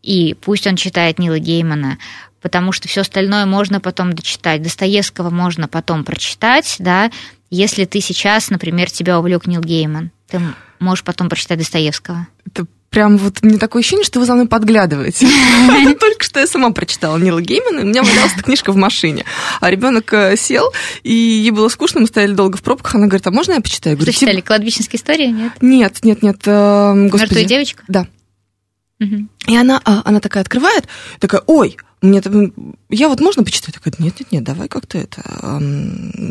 и пусть он читает Нила Геймана, потому что все остальное можно потом дочитать. Достоевского можно потом прочитать, да, если ты сейчас, например, тебя увлек Нил Гейман, ты можешь потом прочитать Достоевского. Это прям вот мне такое ощущение, что вы за мной подглядываете. [laughs] Только что я сама прочитала Нила Геймана, у меня валялась эта книжка в машине. А ребенок э, сел, и ей было скучно, мы стояли долго в пробках, она говорит, а можно я почитаю? Что читали, кладбищенские истории, нет? Нет, нет, нет. Э, Мертвая девочка? Да. И она, а, она такая открывает, такая, ой, мне я вот можно почитать? Такая, нет, нет, нет, давай как-то это,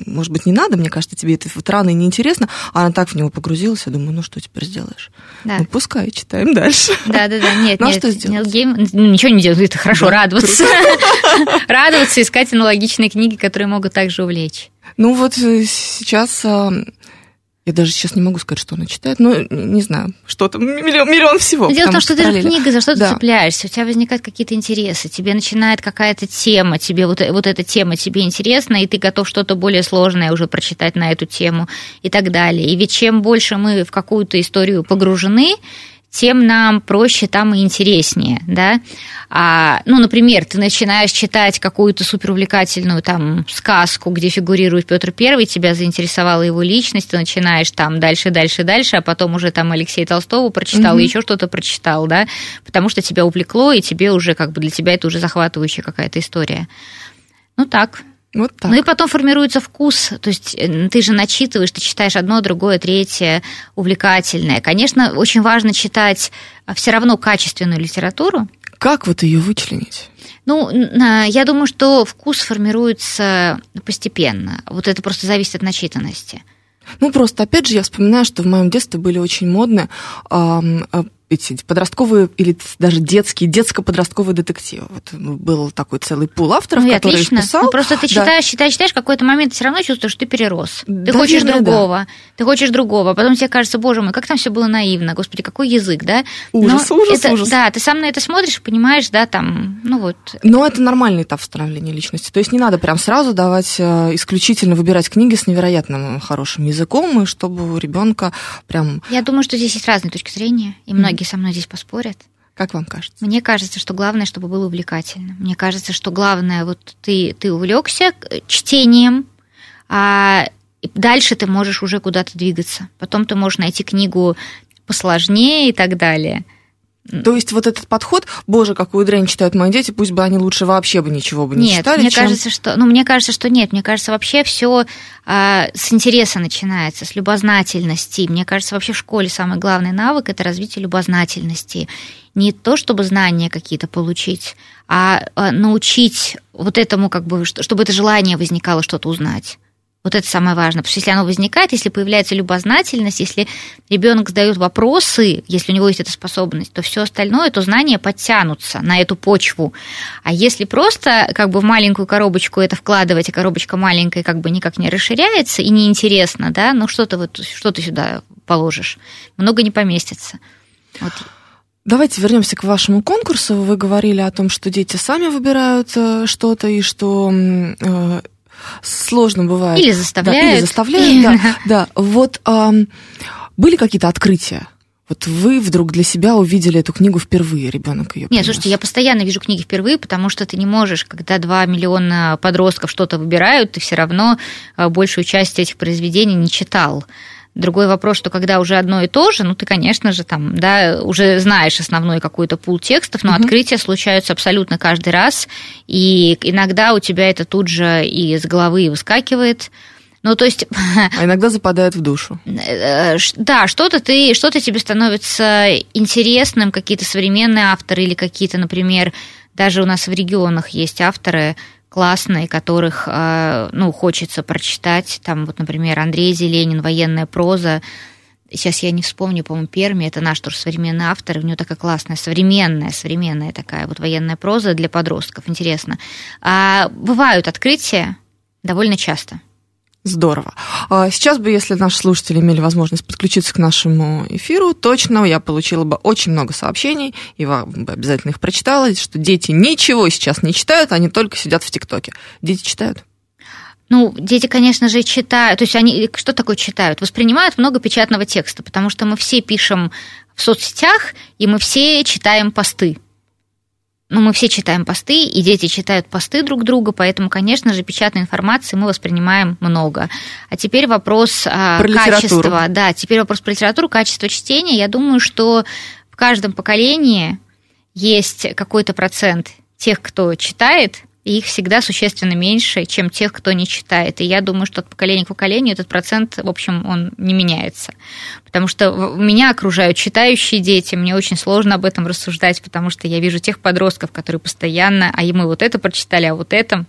может быть, не надо, мне кажется, тебе это вот рано и неинтересно. А она так в него погрузилась, я думаю, ну что теперь сделаешь? Да. Ну пускай, читаем дальше. Да, да, да, нет, ну, а нет, что сделать? Гейм, ничего не делать, это хорошо, да, радоваться. [laughs] радоваться, искать аналогичные книги, которые могут также увлечь. Ну вот э, сейчас я даже сейчас не могу сказать, что она читает, но не знаю, что-то, миллион, миллион всего. Дело в том, что, что ты же книга, за что да. ты цепляешься, у тебя возникают какие-то интересы, тебе начинает какая-то тема, тебе вот, вот эта тема тебе интересна, и ты готов что-то более сложное уже прочитать на эту тему и так далее. И ведь чем больше мы в какую-то историю погружены, тем нам проще там и интереснее, да. А, ну, например, ты начинаешь читать какую-то суперувлекательную там сказку, где фигурирует Петр Первый, тебя заинтересовала его личность, ты начинаешь там дальше, дальше, дальше, а потом уже там Алексея Толстого прочитал, mm-hmm. и еще что-то прочитал, да, потому что тебя увлекло, и тебе уже как бы для тебя это уже захватывающая какая-то история. Ну так. Вот так. Ну и потом формируется вкус. То есть э, ты же начитываешь, ты читаешь одно, другое, третье, увлекательное. Конечно, очень важно читать а, все равно качественную литературу. Как вот ее вычленить? Ну, я думаю, что вкус формируется постепенно. Вот это просто зависит от начитанности. Ну, просто, опять же, я вспоминаю, что в моем детстве были очень модные эти подростковые или даже детские, детско-подростковые детективы. Вот был такой целый пул авторов, ну, который отлично. их писал. Ну, просто ты читаешь, да. читаешь, читаешь, какой-то момент все равно чувствуешь, что ты перерос. Ты да, хочешь да, другого, да. ты хочешь другого. А потом тебе кажется, боже мой, как там все было наивно, господи, какой язык, да? Ужас, Но ужас, это, ужас. Да, ты сам на это смотришь понимаешь, да, там, ну вот. Но это нормальный этап становления личности. То есть не надо прям сразу давать э, исключительно выбирать книги с невероятным хорошим языком, и чтобы у ребенка прям... Я думаю, что здесь есть разные точки зрения, и многие mm. со мной здесь поспорят спорят. Как вам кажется? Мне кажется, что главное, чтобы было увлекательно. Мне кажется, что главное, вот ты, ты увлекся чтением, а дальше ты можешь уже куда-то двигаться. Потом ты можешь найти книгу посложнее и так далее. То есть вот этот подход, боже, какую дрянь читают мои дети, пусть бы они лучше вообще бы ничего бы не нет, читали. мне чем... кажется, что, ну, мне кажется, что нет, мне кажется, вообще все а, с интереса начинается, с любознательности. Мне кажется, вообще в школе самый главный навык это развитие любознательности. Не то, чтобы знания какие-то получить, а, а научить вот этому, как бы, чтобы это желание возникало что-то узнать. Вот это самое важное, потому что если оно возникает, если появляется любознательность, если ребенок задает вопросы, если у него есть эта способность, то все остальное, то знания подтянутся на эту почву. А если просто как бы в маленькую коробочку это вкладывать, и коробочка маленькая как бы никак не расширяется и неинтересно, да, ну что ты вот что ты сюда положишь, много не поместится. Вот. Давайте вернемся к вашему конкурсу. Вы говорили о том, что дети сами выбирают э, что-то и что э, сложно бывает. Или заставляют. Да, или заставляют, да. [laughs] да. Вот а, были какие-то открытия? Вот вы вдруг для себя увидели эту книгу впервые, ребенок ее. Нет, слушайте, я постоянно вижу книги впервые, потому что ты не можешь, когда 2 миллиона подростков что-то выбирают, ты все равно а, большую часть этих произведений не читал. Другой вопрос, что когда уже одно и то же, ну ты, конечно же, там, да, уже знаешь основной какой-то пул текстов, но угу. открытия случаются абсолютно каждый раз, и иногда у тебя это тут же и из головы выскакивает. Ну, то есть... А иногда западает в душу. [laughs] Э, да, что-то ты, что-то тебе становится интересным, какие-то современные авторы или какие-то, например, даже у нас в регионах есть авторы, классные, которых, э, ну, хочется прочитать. Там, вот, например, Андрей Зеленин, военная проза. Сейчас я не вспомню, по-моему, Перми, это наш тоже современный автор, у него такая классная, современная, современная такая вот военная проза для подростков, интересно. А бывают открытия довольно часто. Здорово. А сейчас бы, если наши слушатели имели возможность подключиться к нашему эфиру, точно я получила бы очень много сообщений, и вам бы обязательно их прочитала, что дети ничего сейчас не читают, они только сидят в ТикТоке. Дети читают? Ну, дети, конечно же, читают. То есть они что такое читают? Воспринимают много печатного текста, потому что мы все пишем в соцсетях, и мы все читаем посты ну, мы все читаем посты, и дети читают посты друг друга, поэтому, конечно же, печатной информации мы воспринимаем много. А теперь вопрос а, про качества. Литературу. Да, теперь вопрос про литературу, качество чтения. Я думаю, что в каждом поколении есть какой-то процент тех, кто читает, и их всегда существенно меньше, чем тех, кто не читает. И я думаю, что от поколения к поколению этот процент, в общем, он не меняется. Потому что меня окружают читающие дети, мне очень сложно об этом рассуждать, потому что я вижу тех подростков, которые постоянно, а мы вот это прочитали, а вот это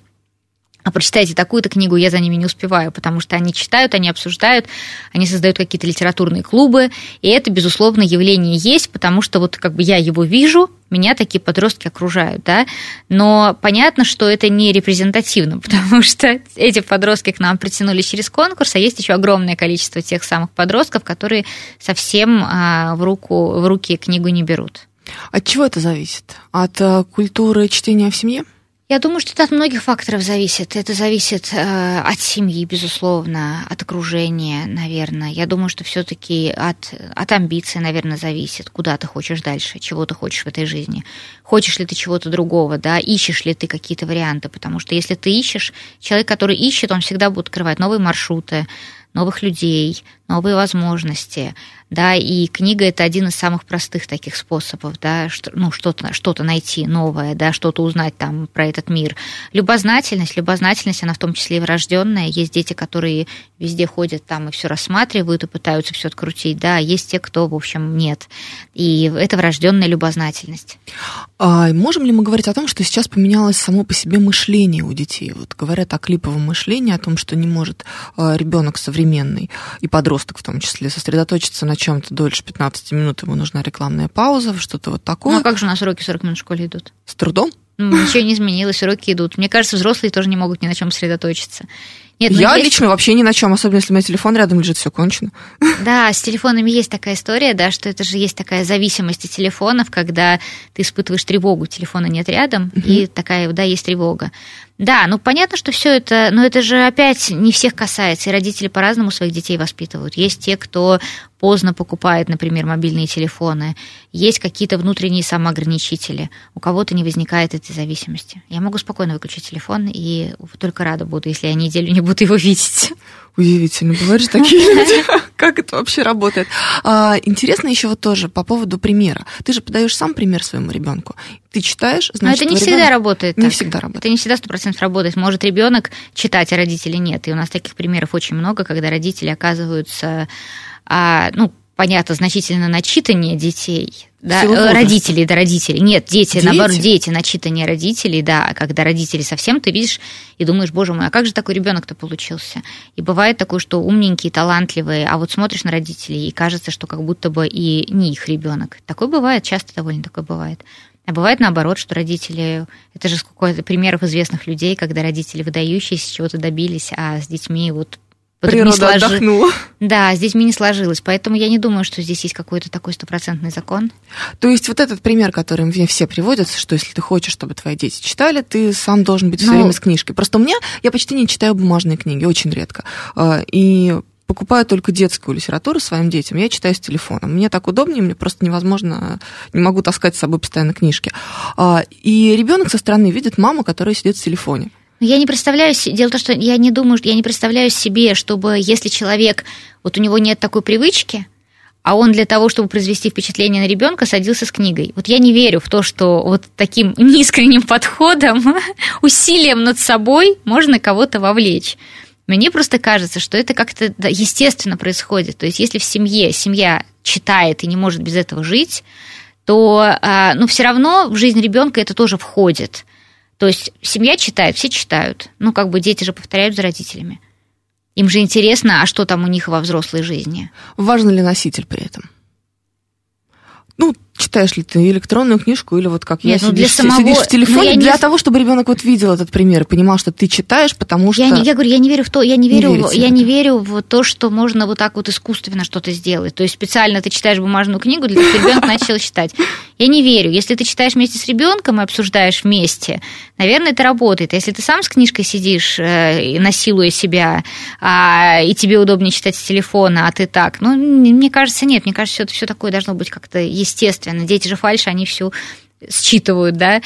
а прочитайте такую-то книгу, я за ними не успеваю, потому что они читают, они обсуждают, они создают какие-то литературные клубы, и это, безусловно, явление есть, потому что вот как бы я его вижу, меня такие подростки окружают, да, но понятно, что это не репрезентативно, [laughs] потому что эти подростки к нам притянулись через конкурс, а есть еще огромное количество тех самых подростков, которые совсем а, в, руку, в руки книгу не берут. От чего это зависит? От э, культуры чтения в семье? Я думаю, что это от многих факторов зависит. Это зависит э, от семьи, безусловно, от окружения, наверное. Я думаю, что все-таки от, от амбиций, наверное, зависит, куда ты хочешь дальше, чего ты хочешь в этой жизни. Хочешь ли ты чего-то другого, да, ищешь ли ты какие-то варианты, потому что если ты ищешь, человек, который ищет, он всегда будет открывать новые маршруты, новых людей, новые возможности, да, и книга это один из самых простых таких способов, да, что, ну, что-то что найти новое, да, что-то узнать там про этот мир. Любознательность, любознательность, она в том числе и врожденная. Есть дети, которые везде ходят там и все рассматривают и пытаются все открутить, да, есть те, кто, в общем, нет. И это врожденная любознательность. А можем ли мы говорить о том, что сейчас поменялось само по себе мышление у детей? Вот говорят о клиповом мышлении, о том, что не может а, ребенок современный и подросток в том числе сосредоточиться на чем-то дольше 15 минут, ему нужна рекламная пауза, что-то вот такое. Ну а как же у нас уроки 40 минут в школе идут? С трудом? Ну, ничего не изменилось, уроки идут. Мне кажется, взрослые тоже не могут ни на чем сосредоточиться. Нет, ну, я есть... лично вообще ни на чем, особенно если у меня телефон рядом лежит, все кончено. Да, с телефонами есть такая история, да, что это же есть такая зависимость от телефонов, когда ты испытываешь тревогу, телефона нет рядом, угу. и такая, да, есть тревога. Да, ну понятно, что все это, но это же опять не всех касается, и родители по-разному своих детей воспитывают. Есть те, кто поздно покупает, например, мобильные телефоны, есть какие-то внутренние самоограничители, у кого-то не возникает этой зависимости. Я могу спокойно выключить телефон, и только рада буду, если я неделю не буду его видеть. Удивительно, бывают же такие [laughs] люди. Как это вообще работает? А, интересно еще вот тоже по поводу примера. Ты же подаешь сам пример своему ребенку. Ты читаешь, значит, Но это не всегда ребенок... работает. Не так. всегда работает. Это не всегда сто процентов работает. Может ребенок читать, а родители нет. И у нас таких примеров очень много, когда родители оказываются, а, ну, понятно, значительно начитаннее детей, да, э, родителей, да, родителей. Нет, дети, дети, наоборот, дети начитаннее родителей, да, а когда родители совсем, ты видишь и думаешь, боже мой, а как же такой ребенок-то получился? И бывает такое, что умненькие, талантливые, а вот смотришь на родителей, и кажется, что как будто бы и не их ребенок. Такое бывает, часто довольно такое бывает. А бывает наоборот, что родители, это же сколько примеров известных людей, когда родители выдающиеся чего-то добились, а с детьми вот Природа сложи... отдохнула. Да, с детьми не сложилось. Поэтому я не думаю, что здесь есть какой-то такой стопроцентный закон. То есть вот этот пример, который мне все приводят, что если ты хочешь, чтобы твои дети читали, ты сам должен быть все ну... время с книжкой. Просто у меня, я почти не читаю бумажные книги, очень редко. А, и покупаю только детскую литературу своим детям, я читаю с телефоном. Мне так удобнее, мне просто невозможно, не могу таскать с собой постоянно книжки. А, и ребенок со стороны видит маму, которая сидит в телефоне. Я не представляю, дело в том, что я не думаю, я не представляю себе, чтобы если человек, вот у него нет такой привычки, а он для того, чтобы произвести впечатление на ребенка, садился с книгой. Вот я не верю в то, что вот таким [laughs] неискренним подходом, усилием над собой можно кого-то вовлечь. Мне просто кажется, что это как-то естественно происходит. То есть, если в семье семья читает и не может без этого жить, то а, ну, все равно в жизнь ребенка это тоже входит. То есть семья читает, все читают. Ну, как бы дети же повторяют за родителями. Им же интересно, а что там у них во взрослой жизни. Важно ли носитель при этом? Ну, читаешь ли ты электронную книжку или вот как Нет, я ну сидишь, для самого... сидишь в телефоне ну, для не... того, чтобы ребенок вот видел этот пример понимал, что ты читаешь, потому что я, не, я говорю, я не верю в то, я не верю, не в, я не верю в то, что можно вот так вот искусственно что-то сделать. То есть специально ты читаешь бумажную книгу для того, чтобы ребенок начал читать. Я не верю. Если ты читаешь вместе с ребенком и обсуждаешь вместе, наверное, это работает. Если ты сам с книжкой сидишь, э, насилуя себя, а, и тебе удобнее читать с телефона, а ты так, ну, мне кажется, нет. Мне кажется, все такое должно быть как-то естественно. Дети же фальш дальше они всю считывают, да.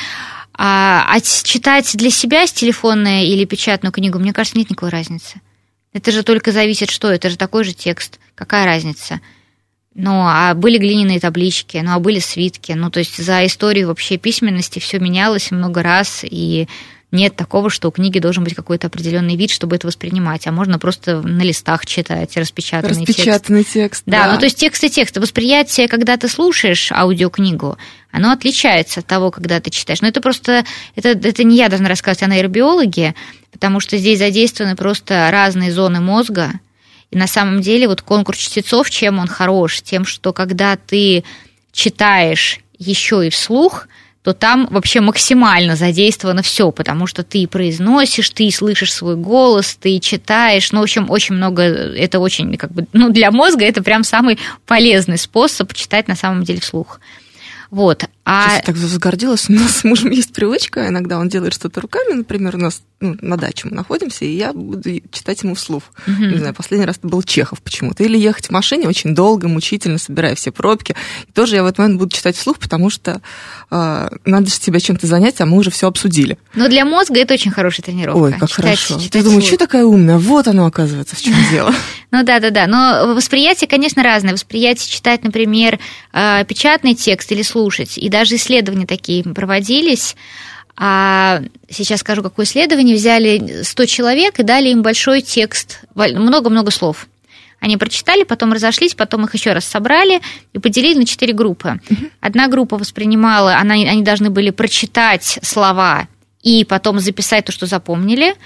А, а читать для себя с телефонной или печатную книгу, мне кажется, нет никакой разницы. Это же только зависит, что это же такой же текст. Какая разница? Ну, а были глиняные таблички, ну, а были свитки. Ну, то есть за историю вообще письменности все менялось много раз, и нет такого, что у книги должен быть какой-то определенный вид, чтобы это воспринимать, а можно просто на листах читать распечатанный, распечатанный текст. текст да, да, ну то есть текст и текст. Восприятие, когда ты слушаешь аудиокнигу, оно отличается от того, когда ты читаешь. Но это просто, это, это не я должна рассказывать о нейробиологе, потому что здесь задействованы просто разные зоны мозга, и на самом деле вот конкурс чтецов, чем он хорош? Тем, что когда ты читаешь еще и вслух, то там вообще максимально задействовано все, потому что ты произносишь, ты слышишь свой голос, ты читаешь, ну, в общем, очень много, это очень, как бы, ну, для мозга это прям самый полезный способ читать на самом деле вслух. Вот. А... Сейчас я так возгордилась. У нас с мужем есть привычка. Иногда он делает что-то руками. Например, у нас ну, на даче мы находимся, и я буду читать ему вслух. Угу. Не знаю, последний раз это был Чехов почему-то. Или ехать в машине очень долго, мучительно, собирая все пробки. И тоже я в этот момент буду читать вслух, потому что э, надо же себя чем-то занять, а мы уже все обсудили. Но для мозга это очень хорошая тренировка. Ой, как читать, хорошо. Читать я думаю, что такая умная? Вот оно, оказывается, в чем [laughs] дело. Ну да, да, да. Но восприятие, конечно, разное. Восприятие читать, например, э, печатный текст или слушать. И даже исследования такие проводились. А сейчас скажу, какое исследование. Взяли 100 человек и дали им большой текст, много-много слов. Они прочитали, потом разошлись, потом их еще раз собрали и поделили на четыре группы. Одна группа воспринимала, она, они должны были прочитать слова и потом записать то, что запомнили.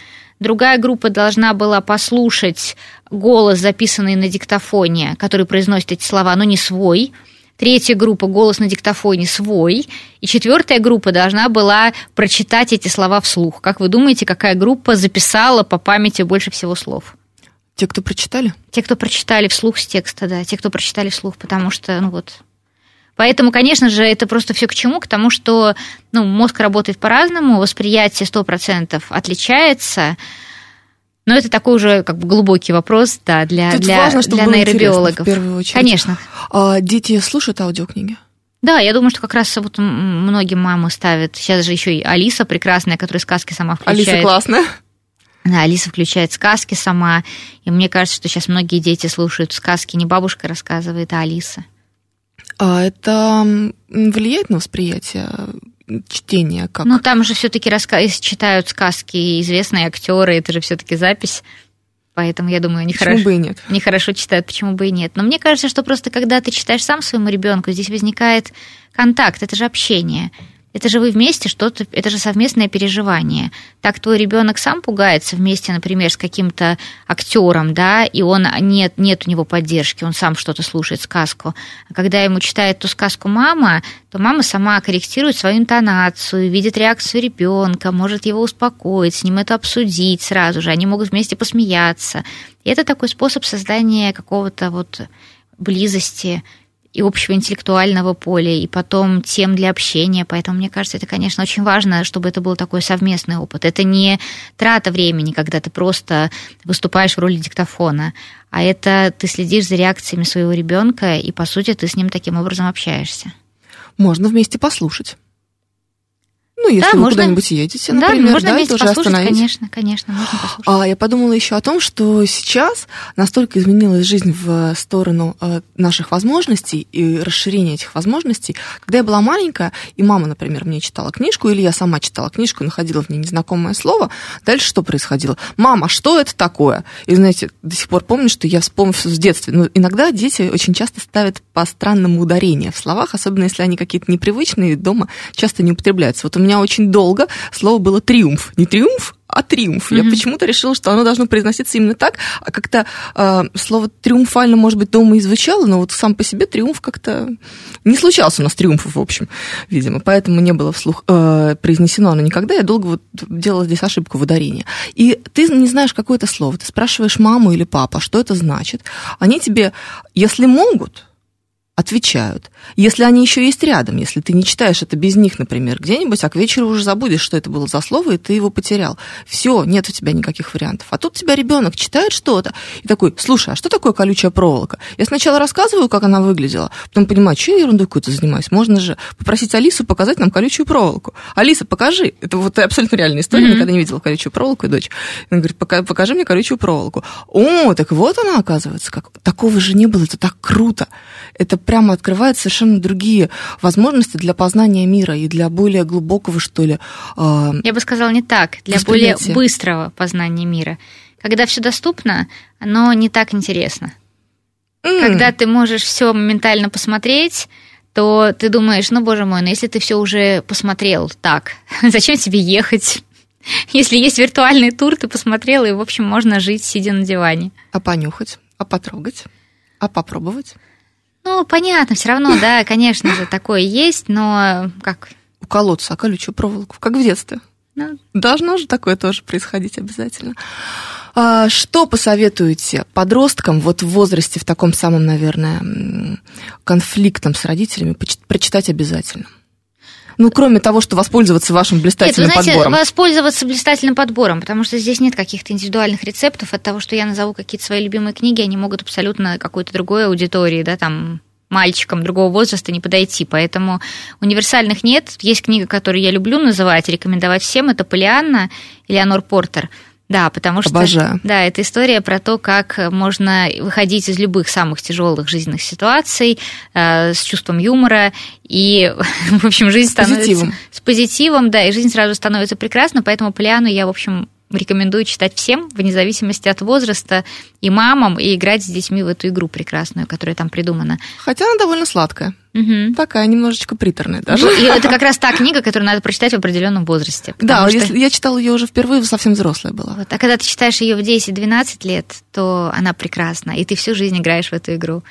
Другая группа должна была послушать голос, записанный на диктофоне, который произносит эти слова, но не свой – Третья группа голос на диктофоне свой. И четвертая группа должна была прочитать эти слова вслух. Как вы думаете, какая группа записала по памяти больше всего слов? Те, кто прочитали? Те, кто прочитали вслух с текста, да. Те, кто прочитали вслух, потому что, ну вот, Поэтому, конечно же, это просто все к чему? К тому, что ну, мозг работает по-разному, восприятие 100% отличается. Но это такой уже как бы глубокий вопрос да, для, Тут для, важно, чтобы для нейробиологов. в первую очередь. Конечно. А дети слушают аудиокниги? Да, я думаю, что как раз вот многие мамы ставят. Сейчас же еще и Алиса прекрасная, которая сказки сама включает. Алиса классная. Да, Алиса включает сказки сама. И мне кажется, что сейчас многие дети слушают сказки. Не бабушка рассказывает, а Алиса. А это влияет на восприятие м, чтения? Как? Ну, там же все-таки раска... читают сказки известные актеры, это же все-таки запись. Поэтому я думаю, Почему нехорошо, бы и нет? нехорошо читают, почему бы и нет. Но мне кажется, что просто когда ты читаешь сам своему ребенку, здесь возникает контакт, это же общение. Это же вы вместе что-то, это же совместное переживание. Так твой ребенок сам пугается вместе, например, с каким-то актером, да, и он нет, нет у него поддержки, он сам что-то слушает сказку. А когда ему читает ту сказку мама, то мама сама корректирует свою интонацию, видит реакцию ребенка, может его успокоить, с ним это обсудить сразу же. Они могут вместе посмеяться. И это такой способ создания какого-то вот близости и общего интеллектуального поля, и потом тем для общения. Поэтому, мне кажется, это, конечно, очень важно, чтобы это был такой совместный опыт. Это не трата времени, когда ты просто выступаешь в роли диктофона, а это ты следишь за реакциями своего ребенка, и, по сути, ты с ним таким образом общаешься. Можно вместе послушать. Ну, если Да, вы можно- куда-нибудь едете, да, например, можно да, вместе тоже остановить. конечно, конечно, можно послушать. А я подумала еще о том, что сейчас настолько изменилась жизнь в сторону э, наших возможностей и расширения этих возможностей. Когда я была маленькая, и мама, например, мне читала книжку, или я сама читала книжку находила в ней незнакомое слово, дальше что происходило? Мама, что это такое? И, знаете, до сих пор помню, что я вспомню в детстве. Но иногда дети очень часто ставят по странному ударению в словах, особенно если они какие-то непривычные, дома часто не употребляются. Вот у меня очень долго слово было триумф. Не триумф, а триумф. Я Мгм. почему-то решила, что оно должно произноситься именно так, а как-то э, слово триумфально, может быть, дома и звучало, но вот сам по себе триумф как-то не случался у нас триумфов, в общем, видимо, поэтому не было вслух э, произнесено оно никогда. Я долго вот делала здесь ошибку в ударении. И ты не знаешь какое-то слово, ты спрашиваешь маму или папа, что это значит. Они тебе, если могут, отвечают. Если они еще есть рядом, если ты не читаешь это без них, например, где-нибудь, а к вечеру уже забудешь, что это было за слово, и ты его потерял. Все, нет у тебя никаких вариантов. А тут у тебя ребенок читает что-то и такой, слушай, а что такое колючая проволока? Я сначала рассказываю, как она выглядела, потом понимаю, что я ерундой какой-то занимаюсь. Можно же попросить Алису показать нам колючую проволоку. Алиса, покажи. Это вот абсолютно реальная история, Мгм. никогда не видела колючую проволоку, и дочь. Она говорит, «Пока- покажи мне колючую проволоку. О, так вот она, оказывается, как. Такого же не было, это так круто. Это прямо открывает совершенно другие возможности для познания мира и для более глубокого, что ли, а, Я бы сказала не так, для более быстрого познания мира. Когда все доступно, оно не так интересно. м, Когда ты можешь все моментально посмотреть, то ты думаешь, ну, боже мой, ну если ты все уже посмотрел так, [laughs] зачем тебе ехать? [laughs] Если есть виртуальный тур, ты посмотрел, и, в общем, можно жить, сидя на диване. а понюхать, а потрогать, а попробовать. Ну, понятно, все равно, да, [laughs] конечно же, такое есть, но как? Уколоться, а колючую проволоку, как в детстве. Ну, Должно же такое тоже происходить обязательно. А, Что посоветуете подросткам вот в возрасте, в таком самом, наверное, конфликтном с родителями, прочитать обязательно? Ну, кроме того, что воспользоваться вашим Нет, вы блистательным знаете, подбором. воспользоваться блистательным подбором, потому что здесь нет каких-то индивидуальных рецептов. От того, что я назову какие-то свои любимые книги, они могут абсолютно какой-то другой аудитории, да, там мальчикам другого возраста не подойти, поэтому универсальных нет. Есть книга, которую я люблю называть, рекомендовать всем, это «Полианна» Элеонор Портер. Да, потому что... Обожаю. Да, это история про то, как можно выходить из любых самых тяжелых жизненных ситуаций э, с чувством юмора, и, [laughs] в общем, жизнь становится... позитивом. С позитивом, да, и жизнь сразу становится прекрасна, поэтому Полиану я, в общем, рекомендую читать всем, вне зависимости от возраста, и мамам, и играть с детьми в эту игру прекрасную, которая там придумана. Хотя она довольно сладкая. Мгм. Такая, немножечко приторная даже. И это как [laughs] раз та книга, которую надо прочитать в определенном возрасте. Да, что- если- я читала ее уже впервые, совсем взрослая была. Вот. А когда ты читаешь ее в 10-12 лет, то она прекрасна, и ты всю жизнь играешь в эту игру.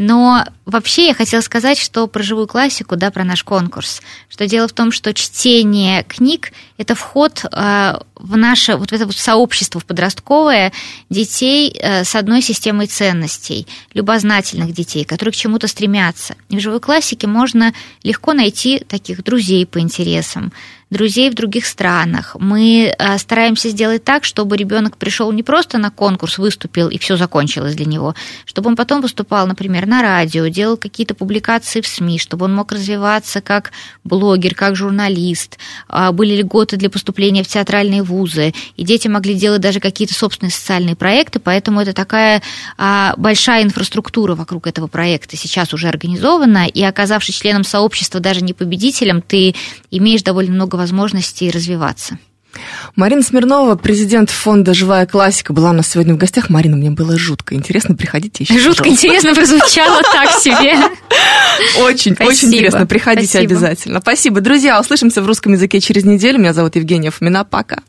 Но вообще я хотела сказать, что про живую классику, да, про наш конкурс, что дело в том, что чтение книг – это вход э, в наше вот это вот сообщество в подростковое детей э, с одной системой ценностей, любознательных детей, которые к чему-то стремятся. И в живой классике можно легко найти таких друзей по интересам, друзей в других странах. Мы э, стараемся сделать так, чтобы ребенок пришел не просто на конкурс, выступил и все закончилось для него, чтобы он потом выступал, например, на радио, делал какие-то публикации в СМИ, чтобы он мог развиваться как блогер, как журналист, а, были льготы для поступления в театральные вузы, и дети могли делать даже какие-то собственные социальные проекты, поэтому это такая а, большая инфраструктура вокруг этого проекта сейчас уже организована, и оказавшись членом сообщества, даже не победителем, ты имеешь довольно много возможностей развиваться. Марина Смирнова, президент фонда «Живая классика», была у нас сегодня в гостях. Марина, мне было жутко интересно. Приходите еще. Жутко пожалуйста. интересно прозвучало так себе. Очень, очень интересно. Приходите обязательно. Спасибо. Друзья, услышимся в русском языке через неделю. Меня зовут Евгения Фомина. Пока.